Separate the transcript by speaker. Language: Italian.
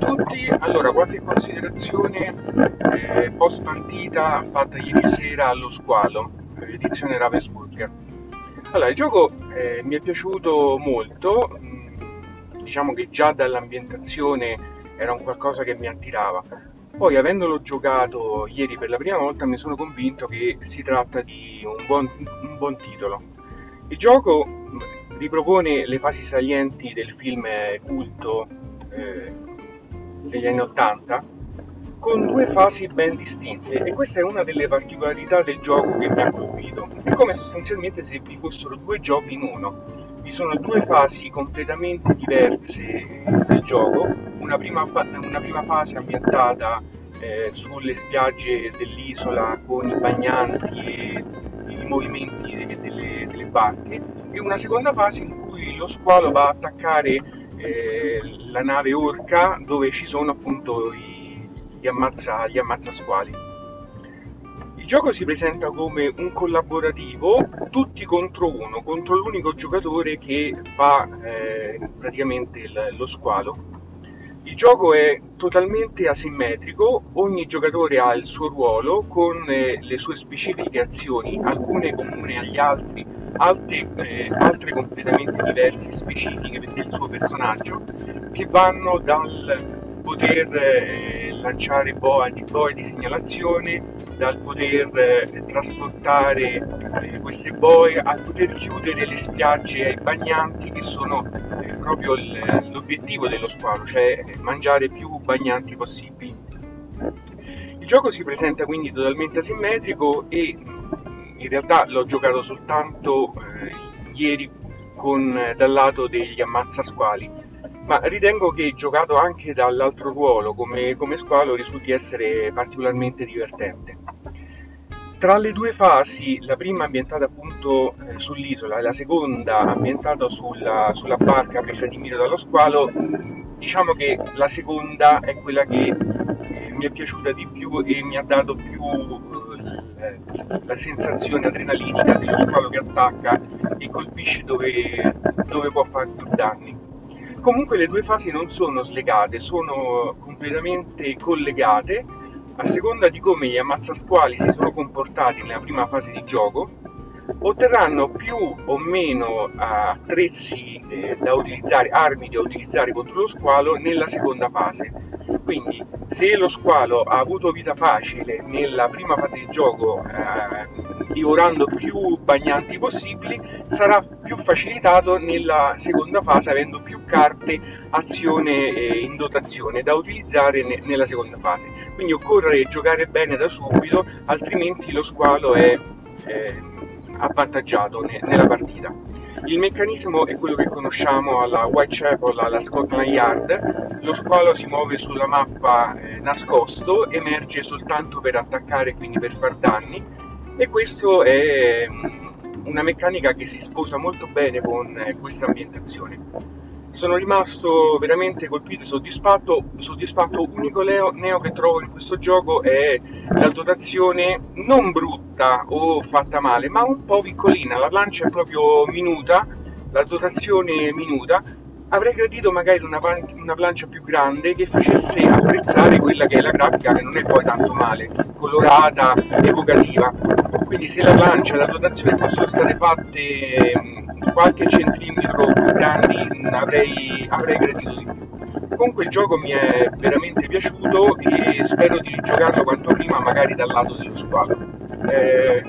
Speaker 1: Allora, qualche considerazione eh, post partita fatta ieri sera allo squalo, edizione Ravensburger. Allora, il gioco eh, mi è piaciuto molto, mm, diciamo che già dall'ambientazione era un qualcosa che mi attirava. Poi, avendolo giocato ieri per la prima volta, mi sono convinto che si tratta di un buon, un buon titolo. Il gioco mm, ripropone le fasi salienti del film culto eh, degli anni 80 con due fasi ben distinte e questa è una delle particolarità del gioco che mi ha colpito. È come sostanzialmente se vi fossero due giochi in uno. Vi sono due fasi completamente diverse del gioco, una prima, una prima fase ambientata eh, sulle spiagge dell'isola con i bagnanti e i movimenti delle, delle barche e una seconda fase in cui lo squalo va a attaccare la nave Orca dove ci sono appunto i, gli, ammazza, gli ammazzasquali. Il gioco si presenta come un collaborativo, tutti contro uno, contro l'unico giocatore che fa eh, praticamente il, lo squalo. Il gioco è totalmente asimmetrico, ogni giocatore ha il suo ruolo con eh, le sue specifiche azioni, alcune comuni agli altri, altre, eh, altre completamente diverse, specifiche del suo personaggio, che vanno dal poter eh, lanciare boe di, segnalazione, dal poter eh, trasportare eh, queste boe, al poter chiudere le spiagge ai bagnanti che sono eh, proprio il, l'obiettivo dello squalo, cioè mangiare più bagnanti possibili. Il gioco si presenta quindi totalmente asimmetrico e in realtà l'ho giocato soltanto eh, ieri con, eh, dal lato degli ammazzasquali, ma ritengo che giocato anche dall'altro ruolo come, come squalo risulti essere particolarmente divertente. Tra le due fasi, la prima ambientata appunto eh, sull'isola e la seconda ambientata sulla, sulla, barca presa di mira dallo squalo, diciamo che la seconda è quella che eh, mi è piaciuta di più e mi ha dato più eh, la sensazione adrenalinica dello squalo che attacca e colpisce dove, dove può fare più danni. Comunque le due fasi non sono slegate, sono completamente collegate a seconda di come gli ammazzasquali si sono comportati nella prima fase di gioco otterranno più o meno attrezzi eh, da utilizzare, armi da utilizzare contro lo squalo nella seconda fase. Quindi se lo squalo ha avuto vita facile nella prima fase di gioco, eh, divorando più bagnanti possibili, sarà più facilitato nella seconda fase avendo più carte azione eh, in dotazione da utilizzare ne- nella seconda fase. Quindi occorre giocare bene da subito, altrimenti lo squalo è eh, avvantaggiato ne- nella partita. Il meccanismo è quello che conosciamo alla Whitechapel, alla Scotland Yard, lo squalo si muove sulla mappa eh, nascosto, emerge soltanto per attaccare, quindi per far danni, e questa è mm, una meccanica che si sposa molto bene con eh, questa ambientazione sono rimasto veramente colpito e soddisfatto. soddisfatto. L'unico neo, che trovo in questo gioco è la dotazione non brutta o fatta male, ma un po' piccolina. La lancia è proprio minuta, la dotazione minuta. Avrei gradito magari una, una plancia più grande che facesse apprezzare quella che è la grafica, che non è poi tanto male, colorata, evocativa. Quindi se la plancia e la dotazione fossero state fatte qualche centimetro più grandi avrei, avrei gradito di più. Comunque il gioco mi è veramente piaciuto e spero di giocarlo quanto prima, magari dal lato dello squalo. Eh,